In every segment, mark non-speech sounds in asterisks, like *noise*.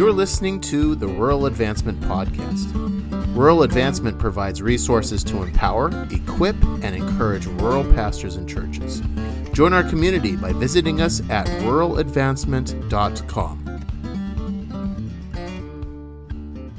You're listening to the Rural Advancement Podcast. Rural Advancement provides resources to empower, equip, and encourage rural pastors and churches. Join our community by visiting us at ruraladvancement.com.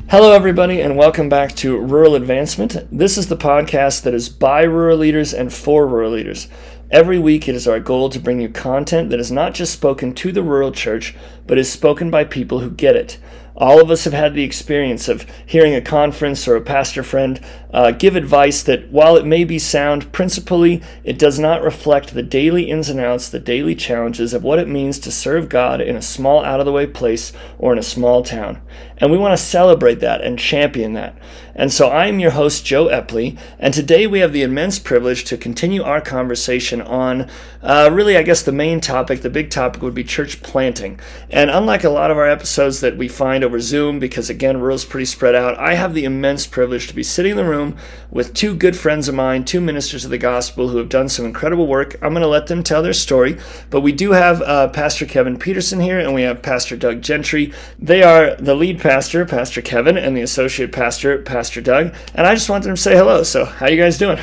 Hello, everybody, and welcome back to Rural Advancement. This is the podcast that is by rural leaders and for rural leaders. Every week, it is our goal to bring you content that is not just spoken to the rural church, but is spoken by people who get it. All of us have had the experience of hearing a conference or a pastor friend uh, give advice that, while it may be sound, principally it does not reflect the daily ins and outs, the daily challenges of what it means to serve God in a small, out of the way place or in a small town. And we want to celebrate that and champion that. And so I'm your host, Joe Epley, and today we have the immense privilege to continue our conversation on uh, really, I guess, the main topic, the big topic would be church planting. And unlike a lot of our episodes that we find over Zoom, because again, rural's pretty spread out, I have the immense privilege to be sitting in the room with two good friends of mine, two ministers of the gospel who have done some incredible work. I'm going to let them tell their story, but we do have uh, Pastor Kevin Peterson here, and we have Pastor Doug Gentry. They are the lead pastor, Pastor Kevin, and the associate pastor, Pastor Doug. And I just wanted them to say hello. So, how you guys doing?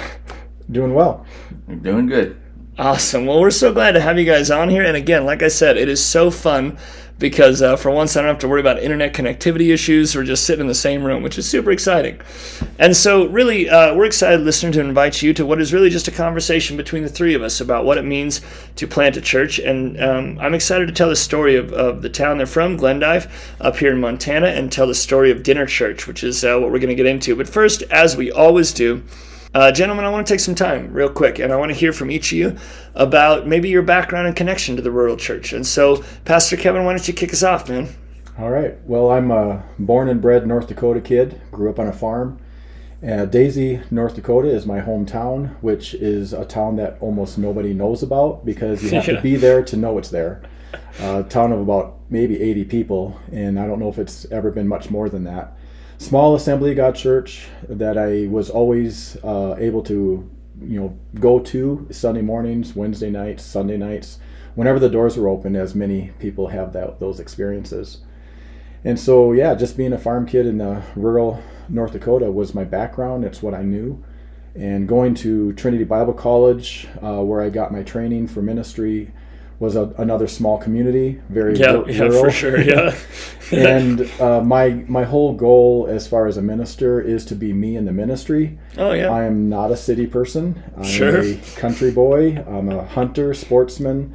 Doing well. Doing good. Awesome. Well, we're so glad to have you guys on here. And again, like I said, it is so fun because uh, for once I don't have to worry about internet connectivity issues. We're just sitting in the same room, which is super exciting. And so, really, uh, we're excited, listener, to invite you to what is really just a conversation between the three of us about what it means to plant a church. And um, I'm excited to tell the story of, of, the town they're from, Glendive, up here in Montana, and tell the story of Dinner Church, which is uh, what we're going to get into. But first, as we always do, uh, gentlemen, I want to take some time real quick and I want to hear from each of you about maybe your background and connection to the rural church. And so, Pastor Kevin, why don't you kick us off, man? All right. Well, I'm a born and bred North Dakota kid, grew up on a farm. Uh, Dazey, North Dakota is my hometown, which is a town that almost nobody knows about because you have *laughs* yeah. to be there to know it's there. A town of about maybe 80 people, and I don't know if it's ever been much more than that small Assembly God church that I was always uh, able to, you know, go to Sunday mornings, Wednesday nights, Sunday nights, whenever the doors were open, as many people have that those experiences. And so, yeah, just being a farm kid in the rural North Dakota was my background. It's what I knew. And going to Trinity Bible College, uh, where I got my training for ministry, was a, another small community, very yeah, rural. yeah, for sure, *laughs* *laughs* yeah. and uh, my my whole goal as far as a minister is to be me in the ministry. Oh yeah. I am not a city person. I'm sure. a country boy. I'm a hunter, sportsman.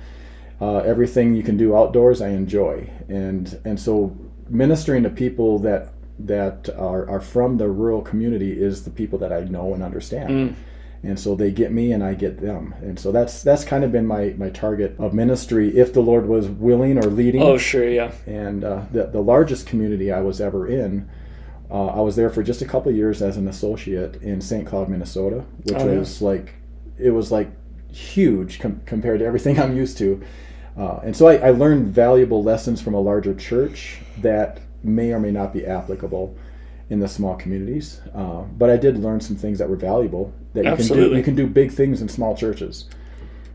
Uh, everything you can do outdoors, I enjoy, and and so ministering to people that that are, are from the rural community is the people that I know and understand. Mm and so they get me and I get them. And so that's that's kind of been my my target of ministry if the Lord was willing or leading. Oh sure yeah. And uh, the, the largest community I was ever in uh, I was there for just a couple years as an associate in St. Cloud Minnesota which oh, was like it was like huge com- compared to everything *laughs* I'm used to. Uh, and so I, I learned valuable lessons from a larger church that may or may not be applicable in the small communities. Uh, but I did learn some things that were valuable that you Absolutely. can do. You can do big things in small churches.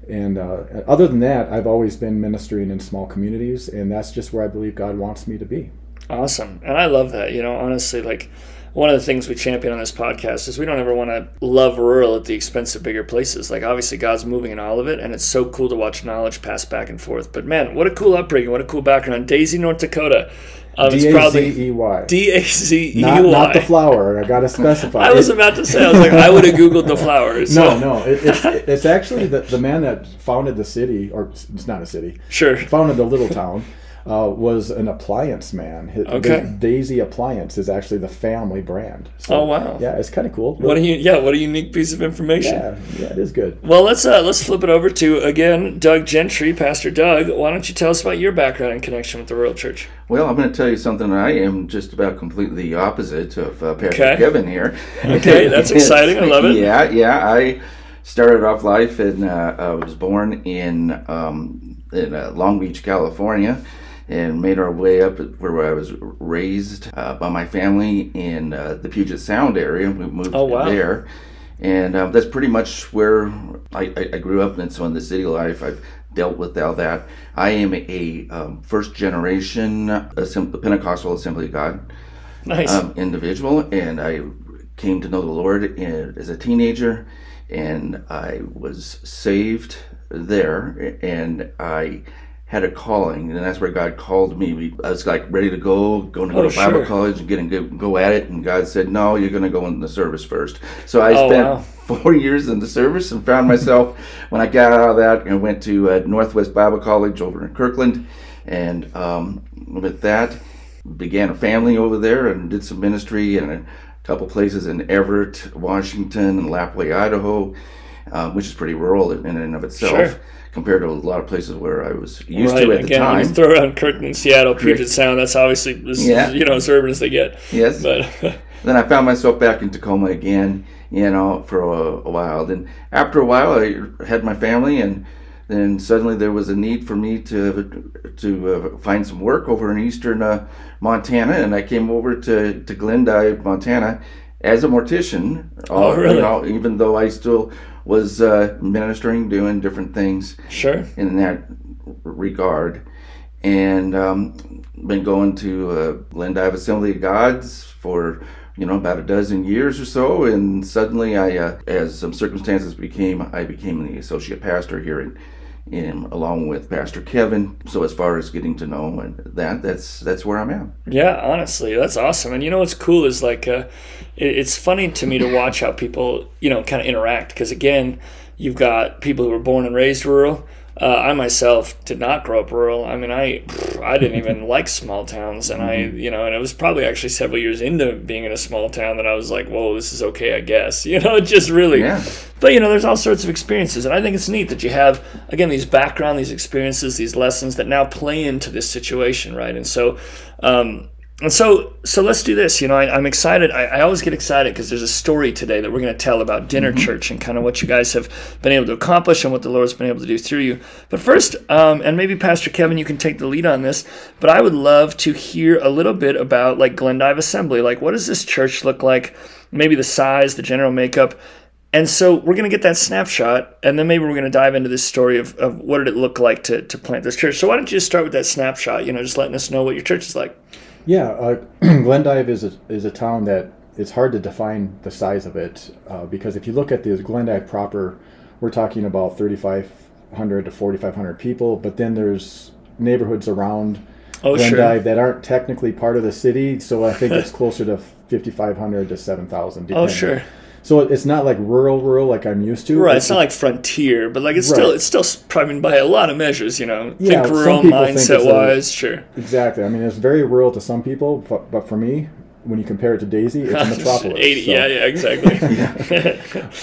And uh, other than that, I've always been ministering in small communities, and that's just where I believe God wants me to be. Awesome, and I love that. You know, honestly, like one of the things we champion on this podcast is we don't ever want to love rural at the expense of bigger places. Like obviously God's moving in all of it, and it's so cool to watch knowledge pass back and forth. But man, what a cool upbringing! What a cool background. Dazey, North Dakota. Um, D A Z E Y. D A Z E Y. Not the flower. I got to specify. I was about to say. I was like, I would have googled the flowers. So. No, no. It, it's, it's actually the, the man that founded the city, or it's not a city. Sure. Founded the little town uh, was an appliance man. His, okay. Dazey Appliance is actually the family brand. So, oh wow! Yeah, it's kind of cool. What a yeah, what a unique piece of information. Yeah, yeah, it is good. Well, let's uh, let's flip it over to again Doug Gentry, Pastor Doug. Why don't you tell us about your background and connection with the Royal Church? Well, I'm going to tell you something. I am just about completely opposite of uh, Pastor okay. Kevin here. *laughs* Okay, that's *laughs* exciting. I love it. Yeah, yeah. I started off life and uh, I was born in um, in uh, Long Beach, California and made our way up where I was raised uh, by my family in uh, the Puget Sound area. We moved oh, wow. there. and um, that's pretty much where I, I, I grew up. And so in the city life, I've dealt with all that. I am a um, first generation Assemb- Pentecostal Assembly of God Nice. um, individual, and I came to know the Lord in, as a teenager, and I was saved there, and I had a calling, and that's where God called me. We, I was like ready to go, going to go Oh, to Bible sure. college and get and go, go at it, and God said, "No, you're going to go in the service first. So I Oh, spent wow. *laughs* four years in the service and found myself when I got out of that and went to uh, Northwest Bible College over in Kirkland, and um, with that began a family over there and did some ministry in a couple places in Everett, Washington, and Lapwai, Idaho, uh, which is pretty rural in and of itself. Sure. Compared to a lot of places where I was used right. to at the Again, when time. throw around Kirkland, Seattle, Puget Sound, that's obviously as, Yeah. you know as urban as they get. yes. But *laughs* then I found myself back in Tacoma again, you know, for a, a while. Then after a while, I had my family, and then suddenly there was a need for me to to uh, find some work over in eastern uh, Montana, and I came over to to Glendive, Montana, as a mortician. Oh, uh, really? You know, even though I still was uh, ministering, doing different things sure. in that regard. And um, been going to uh, Glendive Assembly of Gods for you know about a dozen years or so, and suddenly I, uh, as some circumstances became, I became the associate pastor here in, in along with Pastor Kevin. So as far as getting to know and that, that's that's where I'm at. Yeah, honestly, that's awesome. And you know what's cool is like, uh, it, it's funny to me to watch how people, you know, kind of interact. Because again, you've got people who were born and raised rural. Uh, I myself did not grow up rural. I mean, I I didn't *laughs* even like small towns, and I you know, and it was probably actually several years into being in a small town that I was like, whoa, this is okay, I guess. *laughs* You know, it just really. Yeah. But you know, there's all sorts of experiences, and I think it's neat that you have again these background, these experiences, these lessons that now play into this situation, right? And so, um, and so, so let's do this. You know, I, I'm excited. I, I always get excited because there's a story today that we're going to tell about dinner church and kind of what you guys have been able to accomplish and what the Lord's been able to do through you. But first, um, and maybe Pastor Kevin, you can take the lead on this. But I would love to hear a little bit about like Glendive Assembly. Like, what does this church look like? Maybe the size, the general makeup. And so we're going to get that snapshot, and then maybe we're going to dive into this story of, of what did it look like to, to plant this church. So why don't you just start with that snapshot, you know, just letting us know what your church is like. Yeah, uh, *clears throat* Glendive is a, is a town that it's hard to define the size of it uh, because if you look at the Glendive proper, we're talking about 3,500 to 4,500 people, but then there's neighborhoods around Oh, Glendive sure. that aren't technically part of the city, so I think it's *laughs* closer to 5,500 to 7,000. Oh, sure. So it's not like rural, rural like I'm used to. Right, it's not like frontier, but like it's still it's still I mean by a lot of measures, you know. Yeah, think rural it's mindset a- wise, sure. Exactly. I mean, it's very rural to some people, but, but for me, when you compare it to Dazey, it's a *laughs* metropolis. 80, so- yeah, yeah, exactly.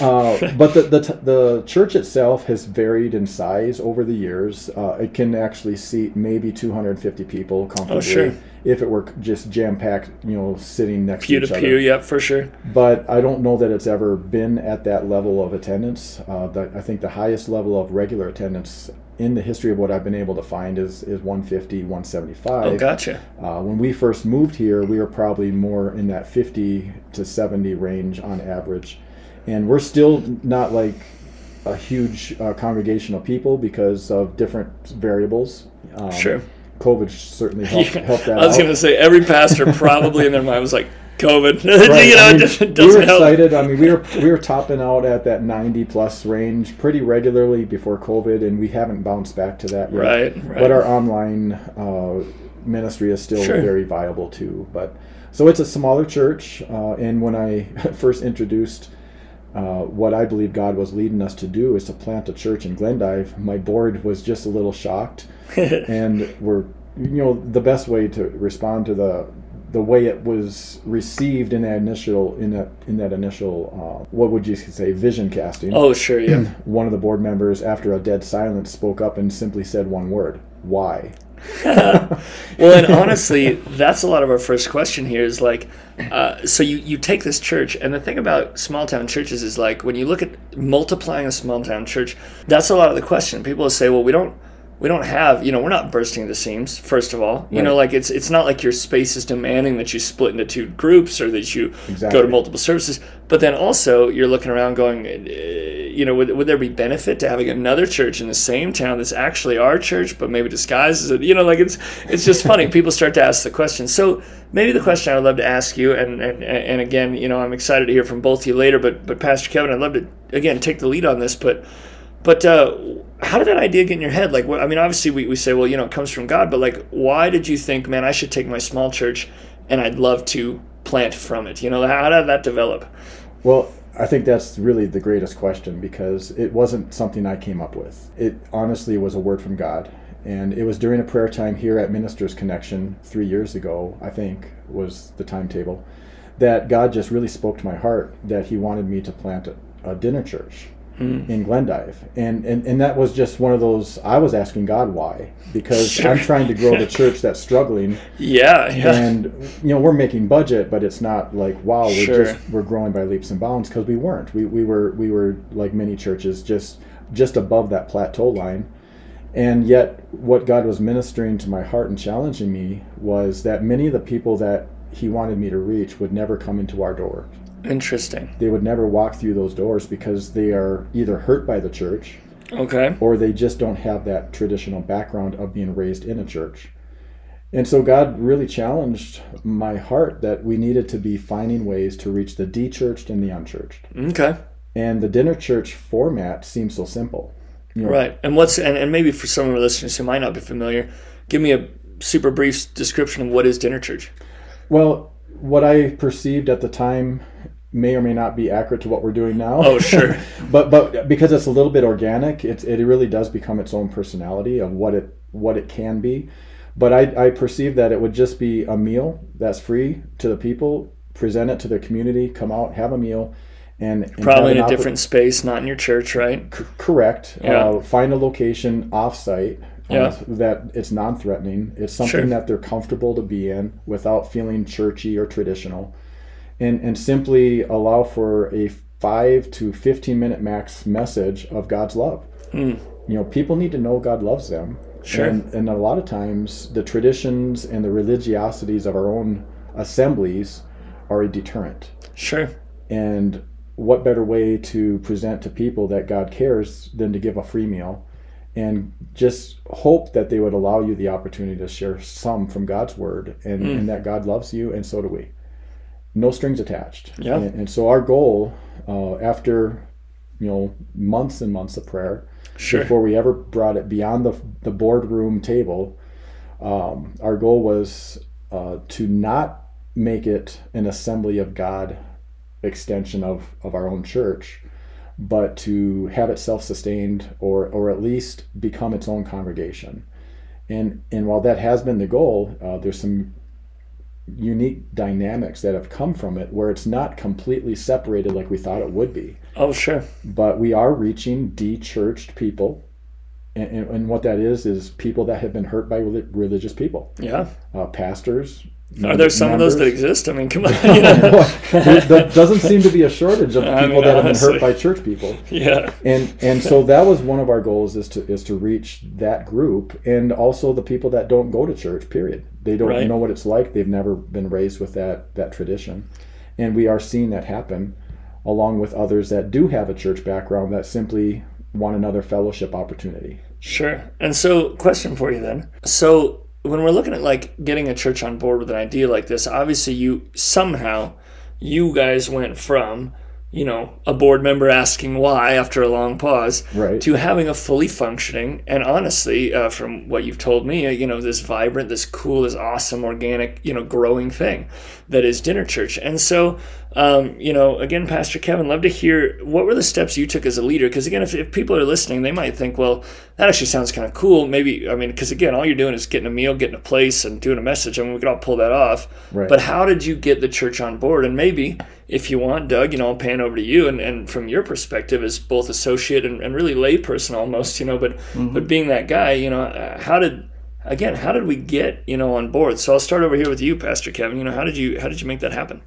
*laughs* Uh, but the, the, t- the church itself has varied in size over the years. Uh, it can actually seat maybe 250 people comfortably Oh, sure. if it were just jam packed, you know, sitting next pew to to each pew, other. yep, for sure. But I don't know that it's ever been at that level of attendance. Uh, the, I think the highest level of regular attendance in the history of what I've been able to find is, is 150, 175. Oh, gotcha. Uh, when we first moved here, we were probably more in that 50 to 70 range on average. And we're still not like a huge uh, congregation of people because of different variables. Um, Sure. COVID certainly *laughs* helped, Yeah. helped that I was going to say every pastor probably in their mind was like COVID. *laughs* Right, you know, I mean, it doesn't, we were help. excited. I mean, we were we were topping out at that 90 plus range pretty regularly before COVID, and we haven't bounced back to that yet. Right, right. But our online uh, ministry is still Sure. very viable too. But so it's a smaller church, uh, and when I *laughs* first introduced. Uh, what I believe God was leading us to do is to plant a church in Glendive. My board was just a little shocked, *laughs* and we're you know the best way to respond to the the way it was received in that initial in that in that initial uh, what would you say vision casting. Oh, sure, yeah. *clears throat* One of the board members, after a dead silence, spoke up and simply said one word: "Why?" *laughs* well, and honestly, that's a lot of our first question here is like, uh, so you, you take this church, and the thing about small town churches is like, when you look at multiplying a small town church, that's a lot of the question. People will say, well, we don't we don't have you know we're not bursting the seams first of all. You know like it's it's not like your space is demanding that you split into two groups or that you go to multiple services. But then also you're looking around going uh, you know would, would there be benefit to having another church in the same town that's actually our church but maybe disguised as it? You know like it's it's just funny. *laughs* People start to ask the question. So maybe the question i would love to ask you and and, and again you know i'm excited to hear from both of you later but but pastor kevin i'd love to again take the lead on this but but uh, how did that idea get in your head? Like, I mean, obviously we, we say, well, you know, it comes from God, but like, why did you think, man, I should take my small church and I'd love to plant from it? You know, how did that develop? Well, I think that's really the greatest question because it wasn't something I came up with. It honestly was a word from God. And it was during a prayer time here at Ministers Connection three years ago, I think was the timetable, that God just really spoke to my heart that He wanted me to plant a, a dinner church Hmm. in Glendive. And, and and that was just one of those I was asking God why. Because Sure. I'm trying to grow the *laughs* church that's struggling Yeah, yeah. and you know we're making budget but it's not like wow we're Sure. just we're growing by leaps and bounds because we weren't we, we were we were like many churches just just above that plateau line and yet what god was ministering to my heart and challenging me was that many of the people that he wanted me to reach would never come into our door Interesting. they would never walk through those doors because they are either hurt by the church Okay. or they just don't have that traditional background of being raised in a church. And so God really challenged my heart that we needed to be finding ways to reach the de-churched and the unchurched. Okay. And the dinner church format seems so simple. You know, Right. And what's, and, and maybe for some of our listeners who might not be familiar, give me a super brief description of what is dinner church. Well, what I perceived at the time may or may not be accurate to what we're doing now. Oh, sure. *laughs* but but because it's a little bit organic, it's it really does become its own personality of what it what it can be. But I, I perceive that it would just be a meal that's free to the people, present it to the community, come out, have a meal, and, and Probably in a different space, not in your church, right? C- correct. Yeah. Uh, find a location offsite uh, Yeah. that it's non-threatening. It's something Sure. that they're comfortable to be in without feeling churchy or traditional, and and simply allow for a five to fifteen minute max message of God's love. You know, people need to know God loves them. Sure. And, and a lot of times, the traditions and the religiosities of our own assemblies are a deterrent. Sure. And what better way to present to people that God cares than to give a free meal and just hope that they would allow you the opportunity to share some from God's word and, Hmm. and that God loves you and so do we. No strings attached. Yeah. And, and so our goal uh, after you know months and months of prayer Sure. before we ever brought it beyond the, the boardroom table, um, our goal was uh, to not make it an assembly of God extension of, of our own church, but to have it self sustained or, or at least become its own congregation. And, and while that has been the goal, uh, there's some unique dynamics that have come from it where it's not completely separated like we thought it would be Oh, sure. but we are reaching de-churched people and, and, and what that is is people that have been hurt by reli- religious people Yeah. uh, pastors Are there some of those that exist? I mean, come on. *laughs* You know? there, doesn't seem to be a shortage of *laughs* people I mean, that have been hurt by church people yeah. and and so that was one of our goals is to is to reach that group and also the people that don't go to church period they don't Right. know what it's like they've never been raised with that that tradition and we are seeing that happen along with others that do have a church background that simply want another fellowship opportunity Sure. And so, question for you then. So, when we're looking at like getting a church on board with an idea like this, obviously you somehow you guys went from you know a board member asking why after a long pause Right. to having a fully functioning and honestly uh, from what you've told me uh, you know this vibrant this cool this awesome organic you know growing thing that is dinner church. And so um, you know again pastor kevin love to hear what were the steps you took as a leader? Because again if, if people are listening they might think well that actually sounds kind of cool. Maybe i mean because again all you're doing is getting a meal getting a place and doing a message. I mean we could all pull that off. Right. but how did you get the church on board? And maybe if you want doug you know i'll pan over to you. And, and from your perspective as both associate and, and really layperson almost you know but but being that guy you know uh, how did again how did we get you know on board so i'll start over here with you pastor kevin you know how did you how did you make that happen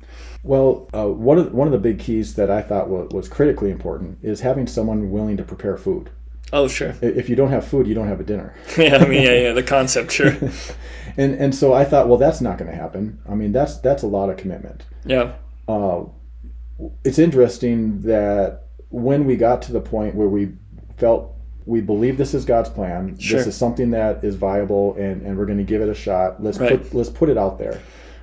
Well, uh, one of one of the big keys that I thought was, was critically important is having someone willing to prepare food. Oh, sure. If you don't have food, you don't have a dinner. *laughs* Yeah, I mean, yeah, yeah, the *laughs* concept, sure. *laughs* And and so I thought, well, that's not going to happen. I mean, that's that's a lot of commitment. Yeah, Uh, it's interesting that when we got to the point where we felt we believe this is God's plan, Sure. this is something that is viable, and, and we're going to give it a shot. Let's Right. put let's put it out there.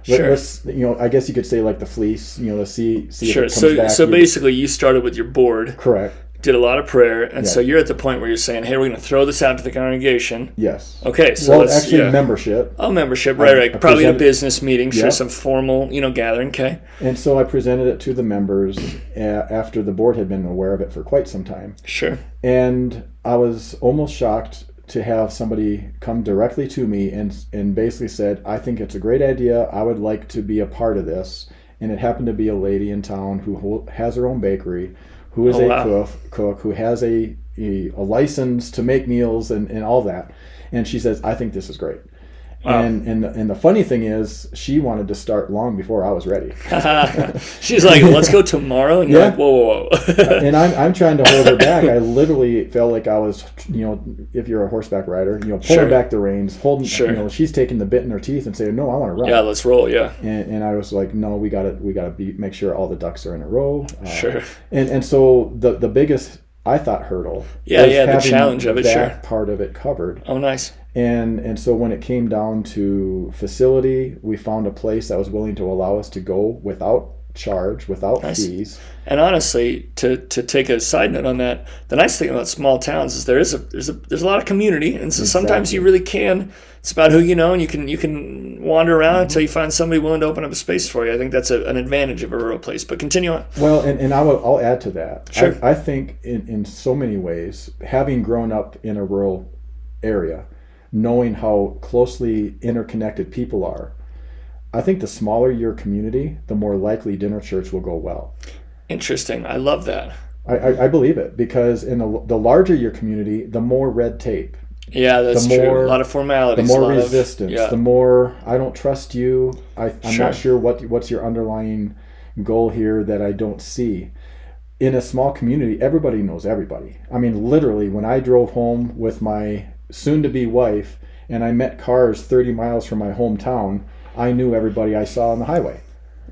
Let, Sure. us you know, I guess you could say like the fleece. You know, let's see see sure. if it comes So, back. so basically, you started with your board, correct. Did a lot of prayer, and so you're at the point where you're saying, "Hey, we're going to throw this out to the congregation." Yes. Okay, so well, actually, yeah. membership. Oh, membership, right, right. I Probably a business meeting, sure, Yeah. some formal, you know, gathering. Okay, And so I presented it to the members after the board had been aware of it for quite some time. sure. And I was almost shocked to have somebody come directly to me and and basically said, "I think it's a great idea. I would like to be a part of this." And it happened to be a lady in town who has her own bakery, who is Oh, a wow. cook, cook, who has a, a a license to make meals and, and all that. And she says, "I think this is great." Wow. And and and the funny thing is, she wanted to start long before I was ready. *laughs* *laughs* She's like, "Let's go tomorrow," and you're Yeah. like, "Whoa, whoa, whoa!" and I'm, I'm trying to hold her back. I *laughs* literally felt like I was, you know, if you're a horseback rider, you know, pulling Sure. back the reins, holding, Sure. you know, she's taking the bit in her teeth and saying, "No, I want to run." yeah, let's roll. Yeah, And, and I was like, "No, we got to, we got to be make sure all the ducks are in a row." Uh, sure. And and so the the biggest I thought hurdle, Yeah, yeah, the challenge of it, that sure. part of it covered. Oh, nice. And and so when it came down to facility, we found a place that was willing to allow us to go without charge, without Nice. fees. And honestly, to, to take a side note on that, the nice thing about small towns is there is a there's a there's a lot of community, and so sometimes you really can. It's about who you know, and you can you can wander around mm-hmm. until you find somebody willing to open up a space for you. I think that's a, an advantage of a rural place. But continue on. Well, and, and I will, I'll add to that. Sure. I, I think in, in so many ways, having grown up in a rural area, knowing how closely interconnected people are, I think the smaller your community, the more likely dinner church will go well. Interesting. I love that. I, I, I believe it because in the, the larger your community, the more red tape, Yeah, that's The true. more- A lot of formalities. the more lot of- resistance, yeah. the more I don't trust you. I, I'm Sure. not sure what what's your underlying goal here that I don't see. In a small community, everybody knows everybody. I mean, literally, when I drove home with my soon-to-be wife and I met cars 30 miles from my hometown, I knew everybody I saw on the highway.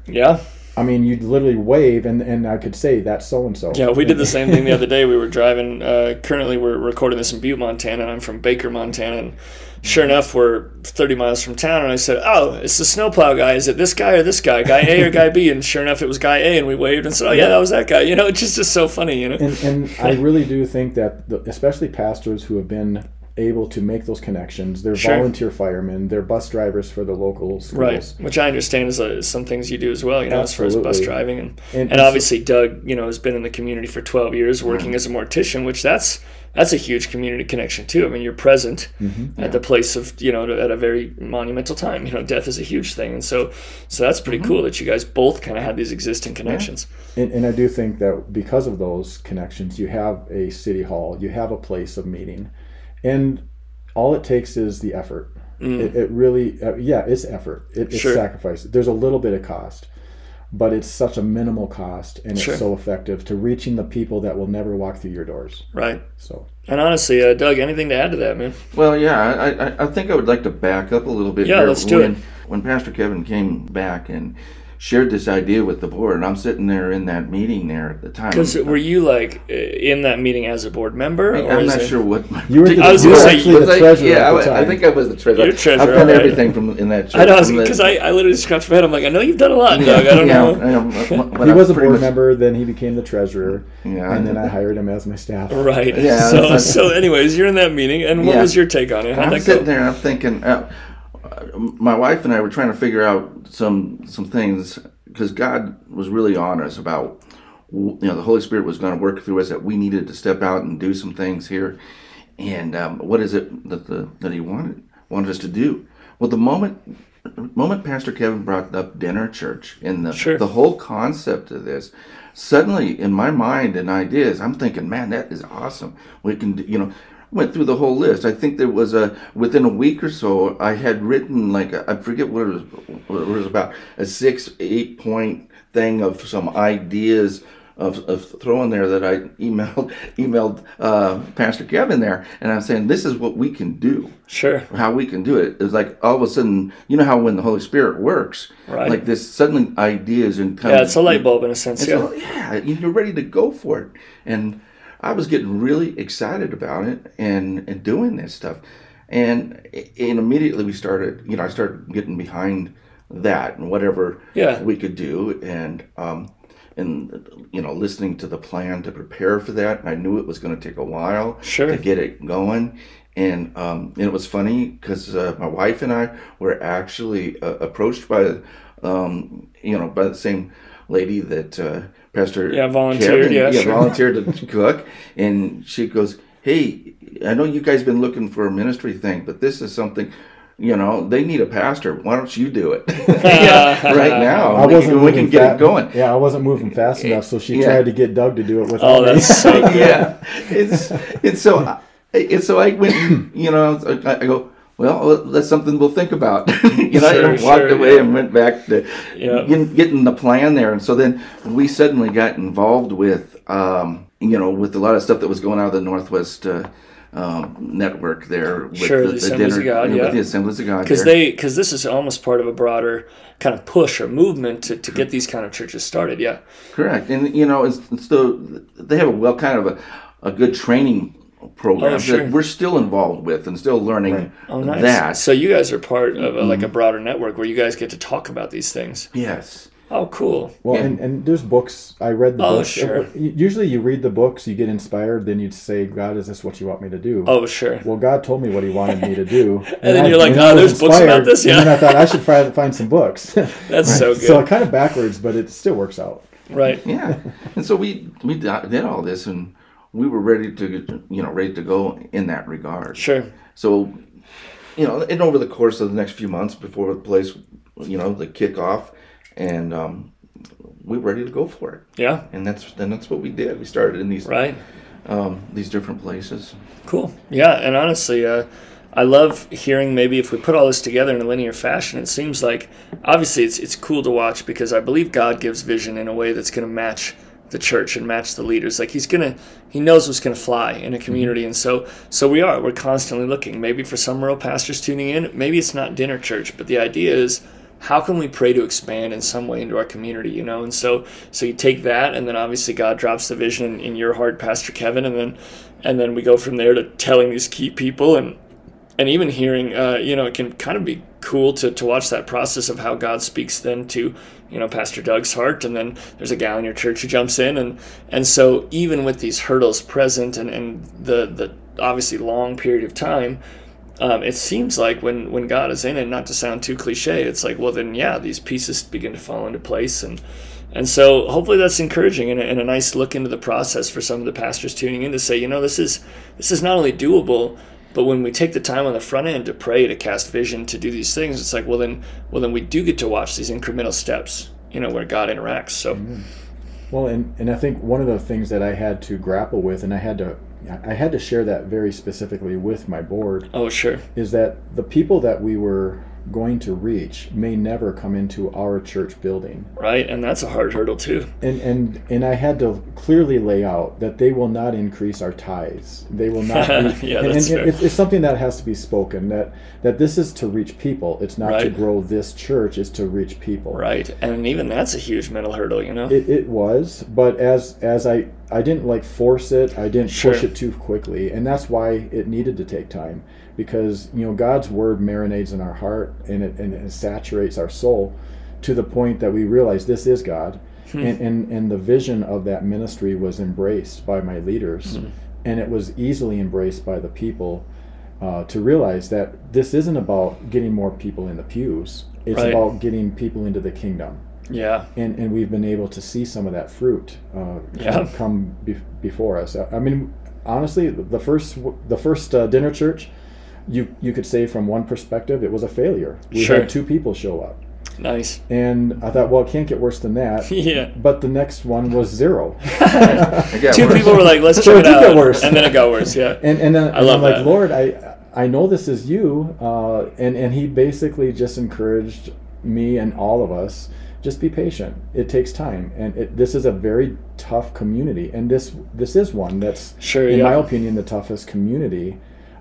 yeah. I mean, you'd literally wave, and, and I could say that's so and so. Yeah, we did the same thing the *laughs* other day. We were driving. Uh, currently, we're recording this in Butte, Montana, and I'm from Baker, Montana. And sure enough, we're 30 miles from town. And I said, "Oh, it's the snowplow guy. Is it this guy or this guy? Guy A or guy B?" And sure enough, it was guy A. And we waved and said, "Oh yeah, that was that guy." You know, it's just just so funny. You know. and, and I really do think that, the, especially pastors who have been able to make those connections, they're Sure. volunteer firemen, they're bus drivers for the local schools. Right, which I understand is uh, some things you do as well, you know, as far as bus driving, and, And- and, obviously Doug, you know, has been in the community for twelve years, working as a mortician, which that's that's a huge community connection too. I mean, you're present Mm-hmm. at the place of you know at a very monumental time. You know, death is a huge thing, and so so that's pretty cool that you guys both kind of had these existing connections. And, and I do think that because of those connections, you have a city hall, you have a place of meeting, and all it takes is the effort. It, it really, uh, yeah, it's effort. It, it's Mm. Sure. sacrifice. There's a little bit of cost, but it's such a minimal cost, and Sure. it's so effective to reaching the people that will never walk through your doors. Right. So, And honestly, uh, Doug, anything to add to that, man? Well, yeah, I, I, I think I would like to back up a little bit. Yeah, here. let's do when, it. When Pastor Kevin came back and shared this idea with the board, and I'm sitting there in that meeting there at the time. Because were you like in that meeting as a board member? or I'm not it- sure what. My *laughs* you were, the, I was you gonna were say, actually Was the I- treasurer yeah, at the I, time. I think I was the treasurer. You're treasurer, I've done right. everything from in that. Church, *laughs* I know because I, I literally scratched my head. I'm like, I know you've done a lot, Doug. I don't yeah, know. I know, *laughs* he I'm was a board much- member, then he became the treasurer, Yeah, and then I hired him as my staff. Right. Yeah, so, so, anyways, you're in that meeting, and what Yeah. was your take on it? How'd I'm sitting go? there I'm thinking, uh, my wife and I were trying to figure out some some things because God was really on us about, you know, the Holy Spirit was going to work through us that we needed to step out and do some things here, and um, what is it that the that He wanted wanted us to do? Well, the moment moment Pastor Kevin brought up dinner church and the Sure. the whole concept of this, suddenly in my mind and ideas, I'm thinking, man, that is awesome. We can, do- you know, went through the whole list. I think there was a within a week or so, I had written like a, I forget what it was, what it was about, a six eight point thing of some ideas of, of throwing there that I emailed *laughs* emailed uh, Pastor Kevin there, and I'm saying this is what we can do. Sure. How we can do it. It's like all of a sudden, you know how when the Holy Spirit works, Right. like this suddenly ideas and. Yeah, it's a light bulb in a sense. Yeah. yeah, you're ready to go for it. And I was getting really excited about it and, and doing this stuff. And, and immediately we started, you know, I started getting behind that and whatever Yeah. we could do. And, um, and, you know, listening to the plan to prepare for that. And I knew it was going to take a while Sure. to get it going. And, um, and it was funny because uh, my wife and I were actually uh, approached by, um, you know, by the same lady that uh, Pastor Yeah, volunteered, yeah, sure. volunteered to cook, and she goes, "Hey, I know you guys been looking for a ministry thing, but this is something." You know, they need a pastor. Why don't you do it Yeah, *laughs* *laughs* right now? I wasn't can, we moving can get fa- it going. Yeah, I wasn't moving fast eh, enough, so she Yeah. tried to get Doug to do it without Oh, me. that's so *laughs* good. yeah, it's it's so I- it's so I went, you know, I, I go, well, that's something we'll think about. *laughs* you know, Sure, and walked sure, away yeah. and went back to getting, getting the plan there, and so then we suddenly got involved with, um, you know, with a lot of stuff that was going on of the Northwest. Uh, um, network there with Sure, the Assemblies of God, you know, yeah. with the Assemblies of God because they because this is almost part of a broader kind of push or movement to, to get these kind of churches started yeah Correct, and you know, it's, it's the they have a well kind of a, a good training program Oh, sure. that we're still involved with and still learning oh nice that. so you guys are part of a, like mm-hmm. a broader network where you guys get to talk about these things yes, oh cool Well, Yeah. and, and there's books. I read the Oh, books. sure. Usually, you read the books, you get inspired, then you'd say, "God, is this what you want me to do?" oh sure Well, God told me what He wanted me to do, *laughs* and, then you're like, and "Oh, I was there's books about this, yeah." And then I thought I should *laughs* try to find some books. That's *laughs* so good. so kind of backwards, but it still works out. right yeah, and so we we did all this and we were ready to you know ready to go in that regard. sure So, you know, and over the course of the next few months before the place, you know, the kickoff, and um, we were ready to go for it. yeah And that's then that's what we did. We started in these right um, these different places. Cool. Yeah, and honestly, uh, I love hearing maybe if we put all this together in a linear fashion. It seems like obviously it's it's cool to watch because I believe God gives vision in a way that's going to match the church and match the leaders. Like He's gonna He knows what's to fly in a community, and so so we are. We're constantly looking. Maybe for some rural pastors tuning in, maybe it's not dinner church, but the idea is how can we pray to expand in some way into our community you know and so so you take that and then obviously god drops the vision in, in your heart pastor kevin and then and then we go from there to telling these key people and and even hearing uh, you know it can kind of be cool to, to watch that process of how god speaks then to you know pastor doug's heart and then there's a gal in your church who jumps in and and so even with these hurdles present and and the the obviously long period of time um, it seems like when when God is in it, not to sound too cliche, it's like, well, then yeah, these pieces begin to fall into place, and and so hopefully that's encouraging and a, and a nice look into the process for some of the pastors tuning in to say, you know, this is this is not only doable, but when we take the time on the front end to pray, to cast vision, to do these things, it's like, well, then well then we do get to watch these incremental steps, you know, where God interacts. So mm-hmm. Well, and, and I think one of the things that I had to grapple with, and I had to I had to share that very specifically with my board, oh sure, is that the people that we were going to reach may never come into our church building. right, and that's a hard hurdle too. And and and I had to clearly lay out that they will not increase our tithes. They will not. *laughs* Yeah, and, that's and fair. it's, it's something that has to be spoken. That that this is to reach people. It's not to grow this church. It's to reach people. Right, and even that's a huge mental hurdle, you know. It, it was, but as as I I didn't like force it. I didn't Sure. push it too quickly, and that's why it needed to take time because you know God's word marinades in our heart and it and it saturates our soul to the point that we realize this is God, and, and and the vision of that ministry was embraced by my leaders, and it was easily embraced by the people. Uh, to realize that this isn't about getting more people in the pews; it's Right. about getting people into the kingdom yeah, and and we've been able to see some of that fruit uh, Yeah. come, come be, before us. I mean, honestly, the first the first uh, dinner church, you you could say from one perspective, it was a failure. We Sure. had two people show up, nice. and I thought, well, it can't get worse than that. *laughs* Yeah. But the next one was *laughs* zero, Two worse. people were like, "Let's So check it it did get out," worse. and then it got worse. Yeah. and and then I and love I'm like, that. Lord, I I know this is you, uh, and and he basically just encouraged me and all of us just be patient. It takes time, and it, this is a very tough community, and this this is one that's, Sure, in yeah. my opinion, the toughest community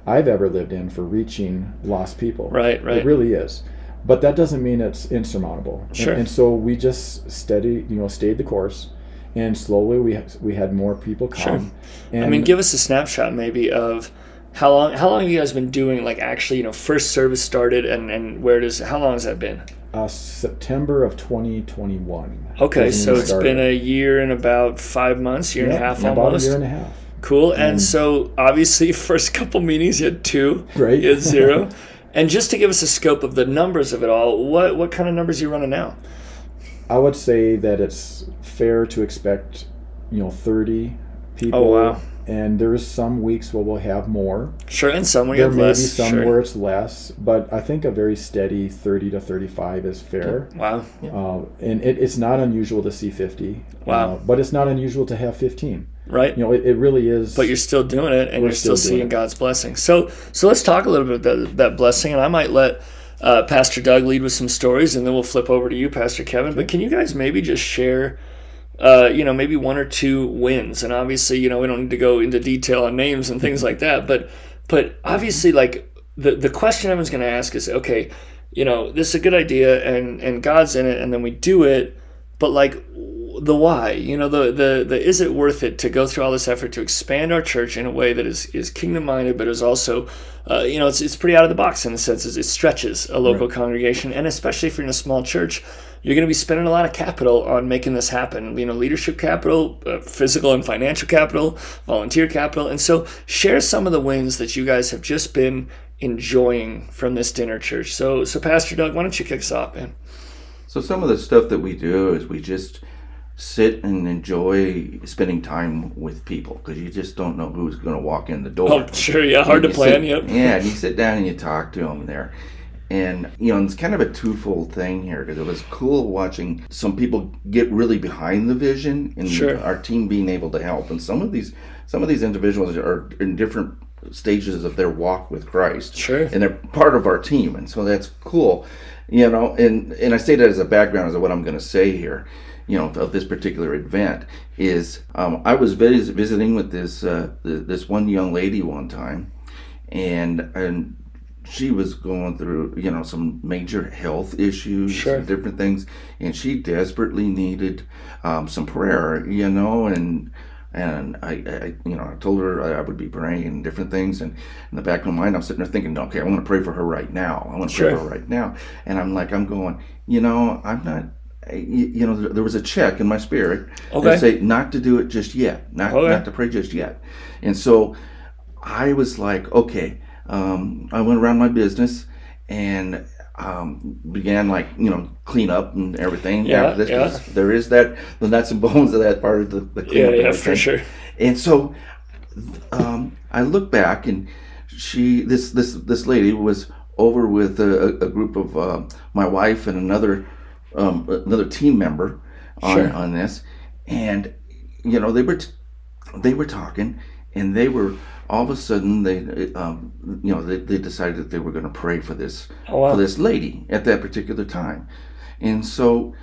I've ever lived in for reaching lost people. Right, right. It really is, but that doesn't mean it's insurmountable. And- Sure. And, so we just steady, you know, stayed the course, and slowly we we had more people come. And I mean, give us a snapshot maybe of how long how long have you guys been doing like actually you know first service started and and where does how long has that been? uh, September of 2021. Okay, so it's started. been a year and about five months, year and a half about almost. a year and a half. Cool. And mm. so obviously, *laughs* first couple meetings you had two, Right. You had zero. *laughs* and just to give us a scope of the numbers of it all, what what kind of numbers are you running now? I would say that it's fair to expect, you know, 30 people. Oh, wow. And there's some weeks where we'll have more. Sure, and some where you There may less. be some sure. where it's less, but I think a very steady 30 to 35 is fair. Wow. Uh, and it, it's not unusual to see 50. Wow. Uh, but it's not unusual to have 15. Right. You know, it, it really is. but you're still doing it and you're still, still seeing it. God's blessing. So so let's talk a little bit about that, that blessing and I might let uh, Pastor Doug lead with some stories and then we'll flip over to you Pastor Kevin. But can you guys maybe just share uh, you know maybe one or two wins. And obviously you know we don't need to go into detail on names and things like that but but obviously like the the question I was going to ask is okay you know this is a good idea and and God's in it and then we do it but like the why you know the the the is it worth it to go through all this effort to expand our church in a way that is is kingdom minded but is also uh, you know it's, it's pretty out of the box in the sense. Is it stretches a local congregation and especially if you're in a small church you're going to be spending a lot of capital on making this happen you know leadership capital uh, physical and financial capital volunteer capital and so share some of the wins that you guys have just been enjoying from this dinner church so so pastor doug why don't you kick us off man So some of the stuff that we do is we just sit and enjoy spending time with people because you just don't know who's going to walk in the door. oh sure yeah hard to plan sit- yep Yeah, and you sit down and you talk to them there. And, you know, it's kind of a twofold thing here because it was cool watching some people get really behind the vision and Sure. our team being able to help. And some of these, some of these individuals are in different stages of their walk with Christ. Sure. And they're part of our team. And so that's cool, you know, and, and I say that as a background as what I'm going to say here. You know, of this particular event is um, I was vis- visiting with this uh, th- this one young lady one time, and and she was going through you know some major health issues Sure. different things and she desperately needed um, some prayer you know and and I, I you know I told her I, I would be praying and different things and in the back of my mind I'm sitting there thinking okay I want to pray for her right now I want to Sure. pray for her right now and I'm like I'm going you know I'm not you know there there was a check in my spirit Okay. that say not to do it just yet not Okay. not to pray just yet and so I was like, okay. Um, I went around my business and um, began like you know clean up and everything. Yeah, after this, yeah. There is that the nuts and bones of that part of the, the yeah yeah for sure And so um, I look back and she this this this lady was over with a, a group of uh, my wife and another um, another team member on Sure. on this, and you know they were t- they were talking and they were all of a sudden they um, you know they, they decided that they were going to pray for this Oh, wow. for this lady at that particular time and so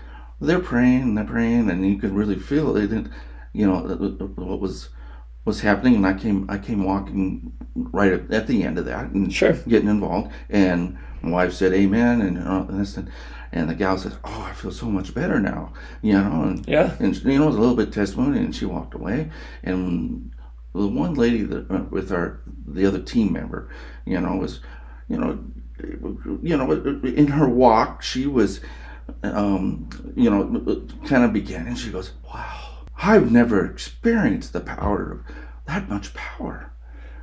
they're praying and they're praying and you could really feel they didn't you know what was was happening and I came I came walking right at, at the end of that and Sure. getting involved and my wife said amen and, uh, and this and, and the gal says oh I feel so much better now you know and Yeah. and you know it was a little bit testimony and she walked away and the one lady that uh, with our the other team member you know was you know you know in her walk she was um you know kind of began and she goes wow i've never experienced the power of that much power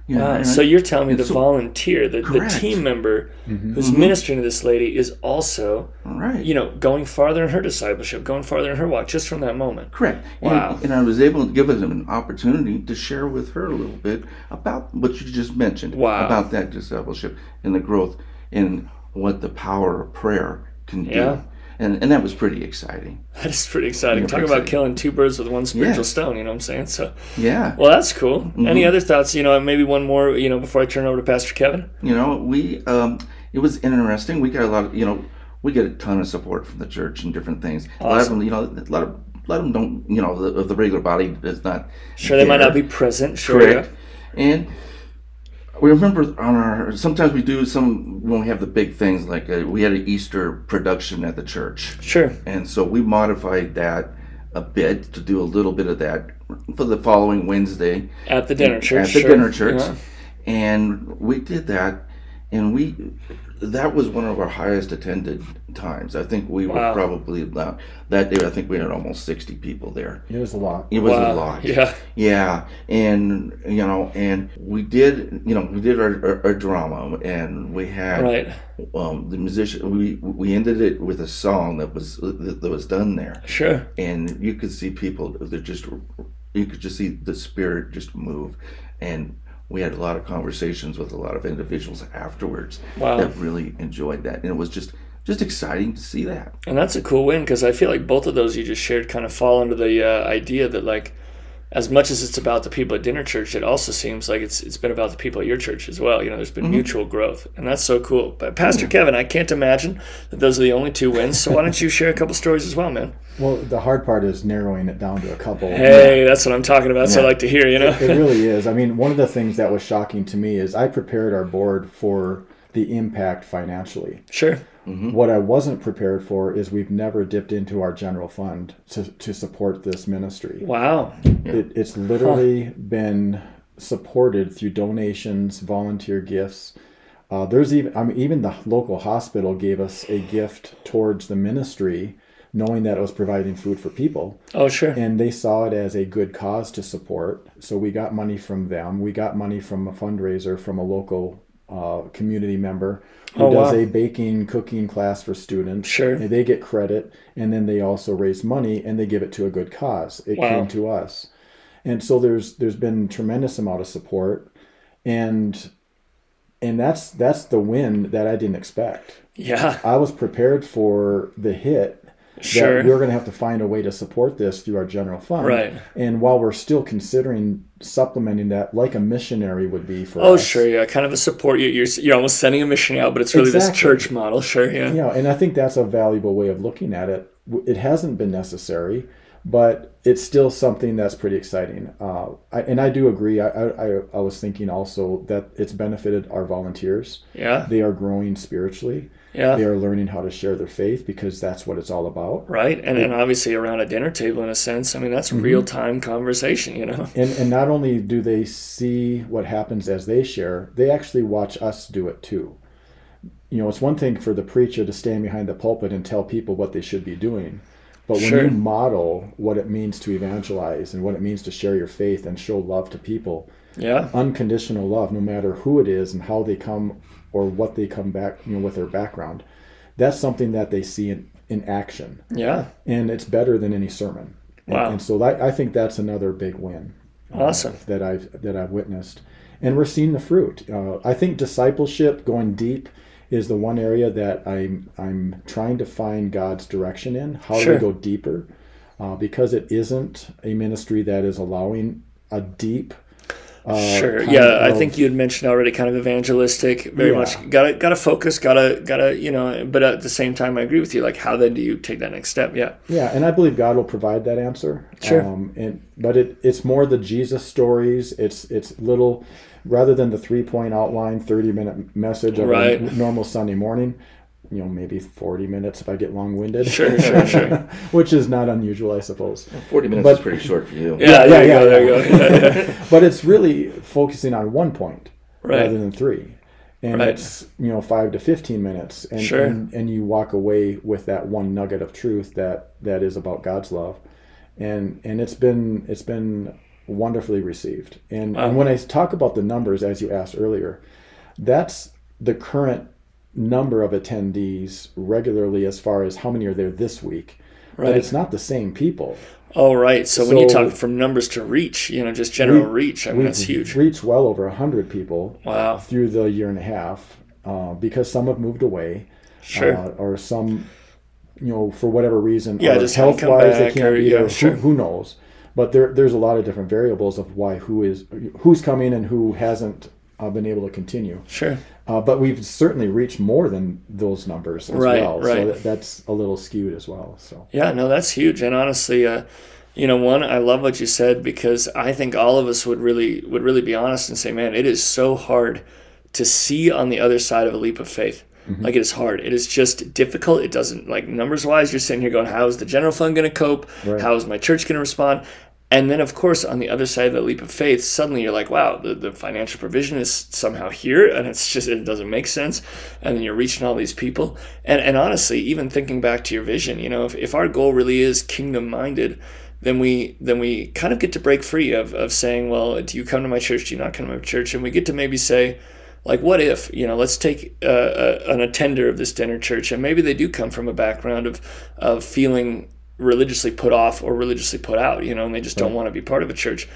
you Wow. Ah, and So you're telling me the so- volunteer, the, the team member mm-hmm. who's mm-hmm. ministering to this lady is also, right you know, going farther in her discipleship, going farther in her walk just from that moment. Correct. Wow. And, and I was able to give them an opportunity to share with her a little bit about what you just mentioned. Wow. About that discipleship and the growth and what the power of prayer can do. Yeah. And, and that was pretty exciting. That is pretty exciting. Yeah, Talk about exciting. killing two birds with one spiritual Yeah. stone, you know what I'm saying? So, Yeah. well, that's cool. Mm-hmm. Any other thoughts, you know, maybe one more, you know, before I turn it over to Pastor Kevin? you know, we, um, it was interesting. We got a lot of, you know, we get a ton of support from the church and different things. A lot of Awesome. them, you know, a lot of a lot of them don't, you know, the, the regular body is not. Sure, they might not be present. Sure. Correct. And we remember on our sometimes we do some when we have the big things like uh we had an Easter production at the church, Sure. and so we modified that a bit to do a little bit of that for the following Wednesday At the dinner church. at the sure. dinner church, Yeah. and we did that, and we that was one of our highest attended times. I think we were probably about that day. I think we had almost sixty people there. It was a lot. It was Wow. a lot. Yeah. Yeah, and you know, and we did, you know, we did our, our, our drama, and we had Right. um, the musician. We we ended it with a song that was that, that was done there, Sure. and you could see people that just you could just see the spirit just move, and we had a lot of conversations with a lot of individuals afterwards Wow. that really enjoyed that, and it was just just exciting to see that. And that's a cool win because I feel like both of those you just shared kind of fall under the uh, idea that like, as much as it's about the people at dinner church, it also seems like it's it's been about the people at your church as well. You know, there's been mm-hmm. mutual growth, and that's so cool. But Pastor Kevin, I can't imagine that those are the only two wins. So why don't you share a couple stories as well, man? Well, the hard part is narrowing it down to a couple. Hey, that's what I'm talking about. So I Yeah. like to hear. You know. It really is. I mean, one of the things that was shocking to me is I prepared our board for the impact financially. Sure. What I wasn't prepared for is we've never dipped into our general fund to, to support this ministry. Wow. It, it's literally been supported through donations, volunteer gifts. Uh, there's even, I mean, even the local hospital gave us a gift towards the ministry, knowing that it was providing food for people. Oh, sure. and they saw it as a good cause to support. So we got money from them. We got money from a fundraiser from a local uh, community member who Oh, does wow. a baking cooking class for students. Sure. And they get credit, and then they also raise money and they give it to a good cause. It Wow. came to us, and so there's there's been tremendous amount of support, and and that's that's the win that I didn't expect. Yeah. I was prepared for the hit Sure. that we're going to have to find a way to support this through our general fund. Right. And while we're still considering supplementing that, like a missionary would be for Oh, us. sure. Yeah. Kind of a support. You- You're you're almost sending a missionary out, but it's really this church model. Sure. Yeah. You know, and I think that's a valuable way of looking at it. It hasn't been necessary, but it's still something that's pretty exciting. Uh, I, and I do agree. I, I, I- I was thinking also that it's benefited our volunteers. Yeah. They are growing spiritually. Yeah. They are learning how to share their faith because that's what it's all about. Right. And, and obviously around a dinner table, in a sense, I mean, that's Mm-hmm. real time conversation, you know? And, and not only do they see what happens as they share, they actually watch us do it too. You know, it's one thing for the preacher to stand behind the pulpit and tell people what they should be doing. But when Sure. you model what it means to evangelize and what it means to share your faith and show love to people, Yeah. unconditional love, no matter who it is and how they come or what they come back, you know, with their background, that's something that they see in, in action. Yeah. And it's better than any sermon. And, Wow. and so that, I think that's another big win uh, Awesome. that I've that I've witnessed, and we're seeing the fruit. Uh, I think discipleship, going deep, is the one area that I'm I'm trying to find God's direction in. How Sure. do we go deeper? Uh, because it isn't a ministry that is allowing a deep. Uh, Sure. Yeah, I think you had mentioned already kind of evangelistic, very Yeah. much gotta gotta focus, gotta gotta you know. But at the same time, I agree with you. Like, how then do you take that next step? Yeah. Yeah, and I believe God will provide that answer. Sure. Um, and but it it's more the Jesus stories. It's it's little rather than the three point outline, thirty minute message of Right. a normal Sunday morning. You know, maybe forty minutes if I get long winded. Sure, sure, sure. *laughs* Which is not unusual, I suppose. Forty minutes But- is pretty short for you. Yeah, yeah, there you yeah, go, there you go. *laughs* Yeah, yeah. *laughs* But it's really focusing on one point Right. rather than three. And Right. it's you know five to fifteen minutes, and, Sure. and and you walk away with that one nugget of truth that that is about God's love, and and it's been it's been wonderfully received. And, Wow. and when I talk about the numbers, as you asked earlier, that's the current number of attendees regularly as far as how many are there this week. Right. But it's not the same people. Oh, right. So, when you talk from numbers to reach, you know, just general We- reach, I mean, that's huge. reached well over 100 people Wow. through the year and a half uh, because some have moved away Sure. uh, or some you know for whatever reason Yeah, just health wise they can't or- be yeah, there sure. who, who knows but there, there's a lot of different variables of why who is who's coming and who hasn't uh, been able to continue. Sure. Uh, but we've certainly reached more than those numbers as Right, well. right. So that, that's a little skewed as well. So Yeah, no, that's huge. And honestly, uh, you know, one, I love what you said because I think all of us would really would really be honest and say, man, it is so hard to see on the other side of a leap of faith. Like it is hard. It is just difficult. It doesn't like numbers wise. You're sitting here going, "How is the general fund going to cope? Right. How is my church going to respond?" And then, of course, on the other side of the leap of faith, suddenly you're like, "Wow, the, the financial provision is somehow here, and it's just it doesn't make sense." And then you're reaching all these people. And and honestly, even thinking back to your vision, you know, if, if our goal really is kingdom minded, then we then we kind of get to break free of, of saying, well, do you come to my church? Do you not come to my church? And we get to maybe say, like, what if you know? Let's take uh, a, an attender of this dinner church, and maybe they do come from a background of of feeling religiously put off or religiously put out, you know, and they just don't want to be part of a church.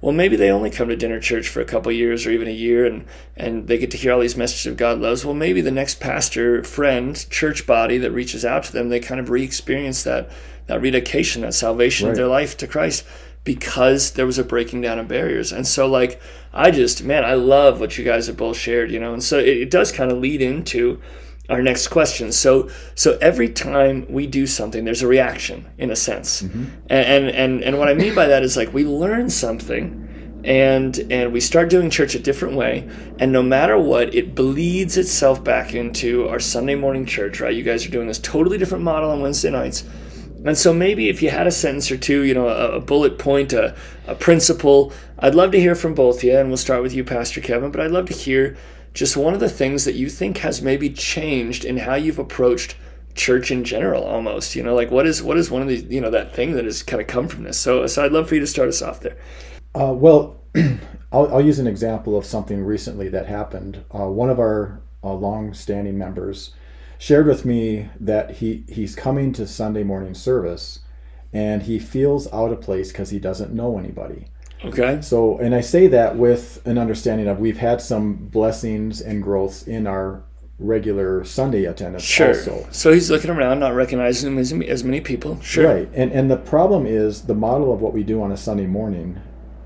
Well, maybe they only come to dinner church for a couple years or even a year, and and they get to hear all these messages of God loves. Well, maybe the next pastor, friend, church body that reaches out to them, they kind of re-experience that that rededication, that salvation of their life to Christ because there was a breaking down of barriers. And so, like, I just, man, I love what you guys have both shared, you know. And so it, it does kind of lead into our next question. So, so every time we do something, there's a reaction in a sense, mm-hmm. and, and and and what I mean by that is like we learn something. And and we start doing church a different way, and no matter what, it bleeds itself back into our Sunday morning church. Right? You guys are doing this totally different model on Wednesday nights, and so maybe if you had a sentence or two, you know, a, a bullet point, a, a principle, I'd love to hear from both of you. And we'll start with you, Pastor Kevin. But I'd love to hear just one of the things that you think has maybe changed in how you've approached church in general almost you know like what is what is one of the you know that thing that has kind of come from this so so i'd love for you to start us off there Uh, well, *clears throat* I'll, I'll use an example of something recently that happened. Uh, one of our uh, long-standing members shared with me that he he's coming to Sunday morning service, and he feels out of place because he doesn't know anybody. Okay So, and I say that with an understanding of we've had some blessings and growths in our regular Sunday attendance sure also. so he's looking around not recognizing as, as many people sure Right. And and the problem is the model of what we do on a Sunday morning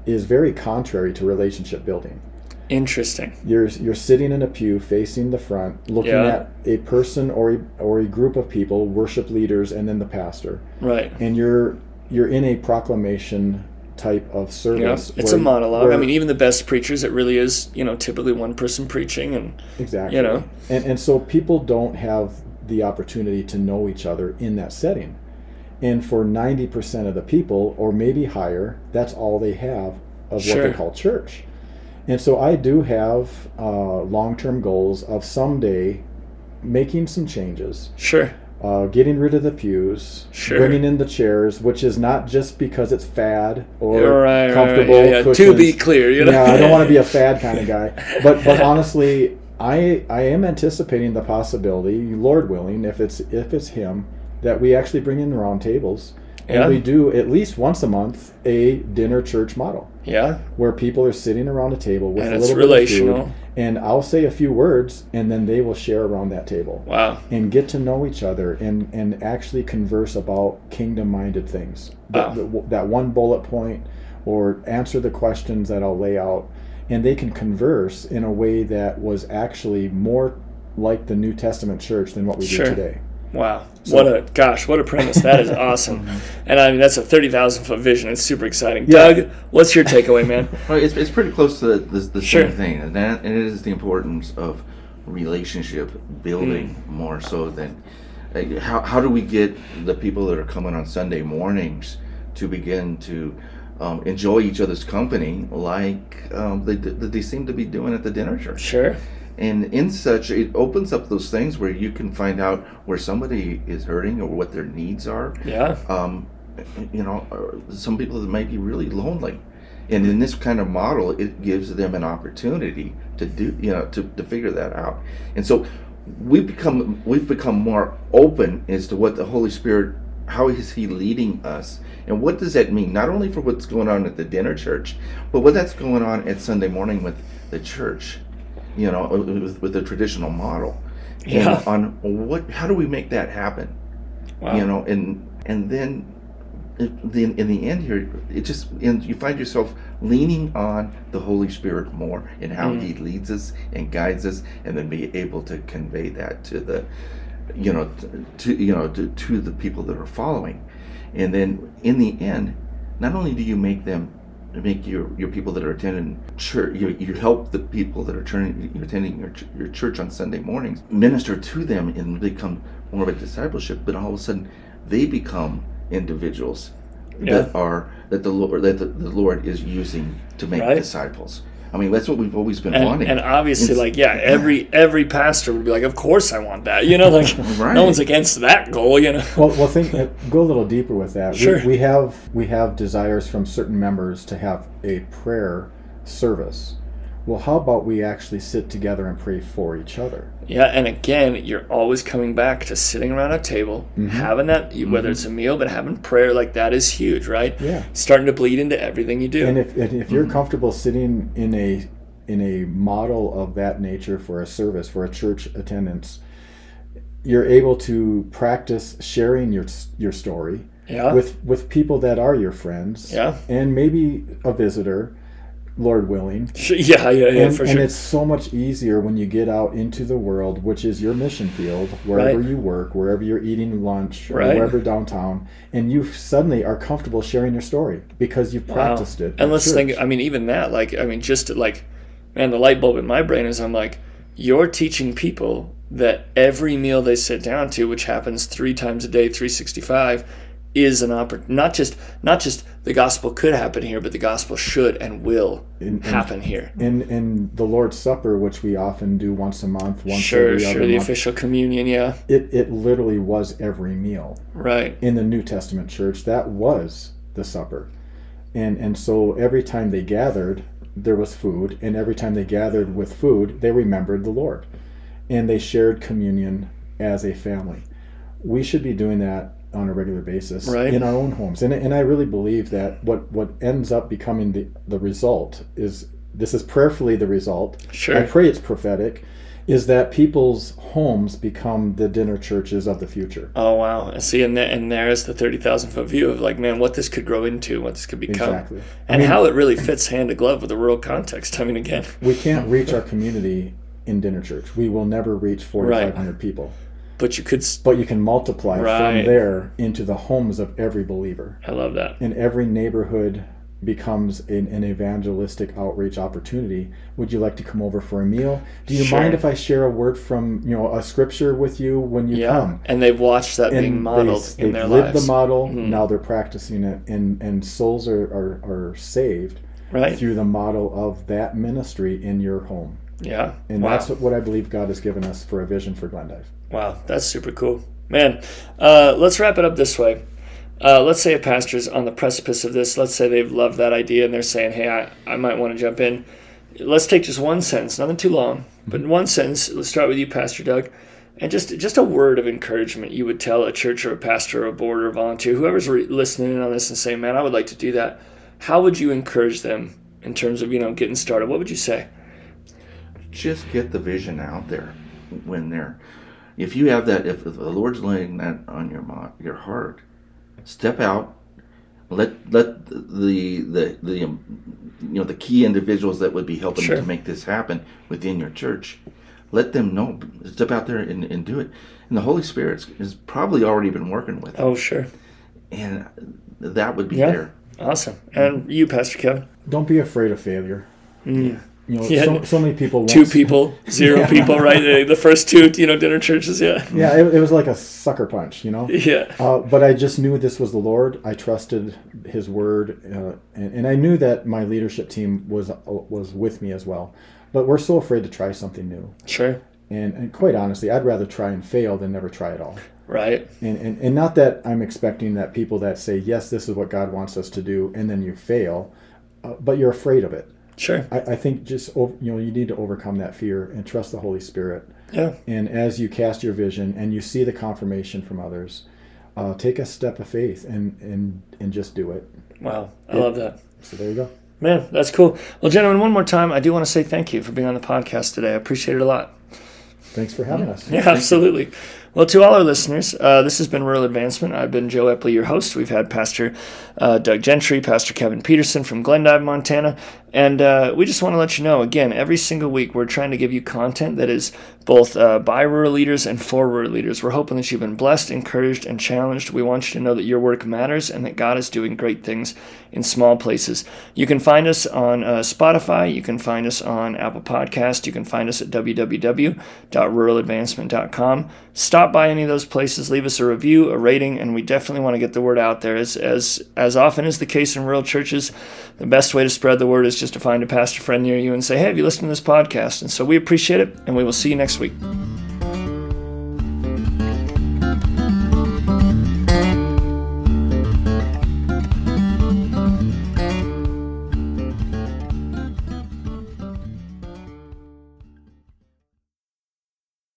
is very contrary to relationship building. interesting You're you're sitting in a pew facing the front, looking Yeah. at a person or a, or a group of people, worship leaders, and then the pastor, right and you're you're in a proclamation type of yeah service. it's a where- monologue i mean even the best preachers it really is you know typically one person preaching and exactly. you know. and and so people don't have the opportunity to know each other in that setting. And for 90% of the people, or maybe higher, that's all they have of what they call church. And so I do have uh, long term goals of someday making some changes, sure uh, getting rid of the pews, Sure. bringing in the chairs, which is not just because it's fad or Right, right, right, comfortable. yeah, yeah. To be clear, you know? Yeah, I don't want to be a *laughs* fad kind of guy. But but honestly, I I am anticipating the possibility, Lord willing, if it's if it's him, that we actually bring in the round tables and Yeah. we do at least once a month a dinner church model. Yeah. Where people are sitting around a table with And a it's little bit of food, and I'll say a few words, and then they will share around that table. Wow. And get to know each other and and actually converse about kingdom minded things. That, Wow. that, that one bullet point or answer the questions that I'll lay out. And they can converse in a way that was actually more like the New Testament church than what we Sure. do today Wow. what a gosh, what a premise. That is awesome. *laughs* and I mean that's a 30,000 foot vision. It's super exciting. Yeah. Doug, what's your takeaway, man? *laughs* Well, it's, it's pretty close to the, the, the Sure. same thing, and that and it is the importance of relationship building Hmm. more so than like, how how do we get the people that are coming on Sunday mornings to begin to um, enjoy each other's company like um, they, that they seem to be doing at the dinner church. Sure. And in such, it opens up those things where you can find out where somebody is hurting or what their needs are Yeah. um, you know, some people that might be really lonely. And in this kind of model, it gives them an opportunity to do, you know, to, to figure that out. And so we become, we've become more open as to what the Holy Spirit, how is He leading us, and what does that mean? Not only for what's going on at the dinner church, but what that's going on at Sunday morning with the church, you know, with, with the traditional model. Yeah. And on what, how do we make that happen? Wow. you know and and then the, in the end here, it just and you find yourself leaning on the Holy Spirit more in how Mm. He leads us and guides us, and then be able to convey that to the, you know, t- to you know to, to the people that are following, and then in the end, not only do you make them make your, your people that are attending church you, you help the people that are turning, you're attending your, your church on sunday mornings minister to them and become more of a discipleship but all of a sudden they become individuals Yeah. that are that the lord that the, the lord is using to make Right. disciples i mean that's what we've always been and, wanting and obviously It's- like yeah every every pastor would be like of course i want that you know like *laughs* Right. no one's against that goal you know Well, well, think go a little deeper with that. Sure. We, we have we have desires from certain members to have a prayer service. Well, how about we actually sit together and pray for each other? yeah and again you're always coming back to sitting around a table Mm-hmm. having that whether it's a meal but having prayer like that is huge right Yeah. starting to bleed into everything you do And if and if you're comfortable sitting in a in a model of that nature for a service for a church attendance, you're able to practice sharing your your story yeah with with people that are your friends. Yeah. And maybe a visitor, Lord willing. *laughs* Yeah yeah yeah and, for and it's so much easier when you get out into the world, which is your mission field, wherever Right. you work, wherever you're eating lunch, Right. wherever downtown, and you suddenly are comfortable sharing your story because you've Wow. practiced it. And let's church. think. I mean, even that. Like, I mean, just like, man, the light bulb in my brain is I'm like, you're teaching people that every meal they sit down to, which happens three times a day, 365, is an oppor- Not just not just the gospel could happen here, but the gospel should and will and- happen here. in in the Lord's Supper, which we often do once a month, once Sure, every sure. other The month, official communion, yeah, it it literally was every meal right. in the New Testament church. That was the supper, and and so every time they gathered, there was food, and every time they gathered with food, they remembered the Lord, and they shared communion as a family. We should be doing that on a regular basis Right. in our own homes, and and I really believe that what what ends up becoming the the result is this is prayerfully the result. Sure. I pray it's prophetic. Is that people's homes become the dinner churches of the future? Oh wow! And See, and, there, and there's the thirty thousand foot view of like, man, what this could grow into, what this could become, Exactly. and how it really fits hand to glove with the rural context. I mean, again, We can't reach our community in dinner church. We will never reach 4,500 people. But you could. But you can multiply Right. from there into the homes of every believer. I love that. And every neighborhood becomes an, an evangelistic outreach opportunity. Would you like to come over for a meal? Do you Sure. mind if I share a word from, you know, a scripture with you when you Yeah, come? and they've watched that being and modeled they, in they've their lived lives. Mm-hmm. the model now they're practicing it and and souls are, are, are saved right? through the model of that ministry in your home Yeah. and wow. that's what i believe god has given us for a vision for glendive Wow, that's super cool. Man, uh, let's wrap it up this way. Uh, let's say a pastor's on the precipice of this. Let's say they've loved that idea and they're saying, hey, I, I might want to jump in. Let's take just one sentence, nothing too long, but in one sentence. Let's start with you, Pastor Doug. And just just a word of encouragement you would tell a church or a pastor or a board or a volunteer, whoever's re- listening in on this and saying, man, I would like to do that. How would you encourage them in terms of, you know, getting started? What would you say? Just get the vision out there when they're if you have that if the lord's laying that on your mo- your heart step out let let the the the you know the key individuals that would be helping Sure. to make this happen within your church let them know step out there and, and do it and the holy spirit has probably already been working with them Oh, sure. and that would be Yeah. there Awesome. And you, Pastor Kevin? don't be afraid of failure mm. You know Yeah. so, so many people two people, *laughs* zero people, right? The- The first two, you know, dinner churches, yeah. yeah it, it was like a sucker punch you know Yeah. Uh, but I just knew this was the Lord. I trusted His word, uh, and, and I knew that my leadership team was uh, was with me as well. But we're so afraid to try something new, Sure. and, and quite honestly, I'd rather try and fail than never try at all. Right. And, and and not that I'm expecting that people that say yes, this is what God wants us to do, and then you fail, uh, but you're afraid of it. Sure. I, I think just you know you need to overcome that fear and trust the Holy Spirit. Yeah. And as you cast your vision and you see the confirmation from others, uh, take a step of faith and, and, and just do it. Wow. I love that. So there you go. Man, that's cool. Well, gentlemen, one more time, I do want to say thank you for being on the podcast today. I appreciate it a lot. Thanks for having us. Yeah, absolutely. Well, to all our listeners, uh, this has been Rural Advancement. I've been Joe Epley, your host. We've had Pastor uh, Doug Gentry, Pastor Kevin Peterson from Glendive, Montana, and uh, we just want to let you know again, every single week we're trying to give you content that is both uh, by rural leaders and for rural leaders. We're hoping that you've been blessed, encouraged, and challenged. We want you to know that your work matters and that God is doing great things in small places. You can find us on uh, Spotify, you can find us on Apple Podcast, you can find us at www.ruraladvancement.com. Stop by any of those places, leave us a review, a rating, and we definitely want to get the word out there. As, as, as often is the case in rural churches, the best way to spread the word is just to find a pastor friend near you and say, hey, have you listened to this podcast? And so we appreciate it, and we will see you next week.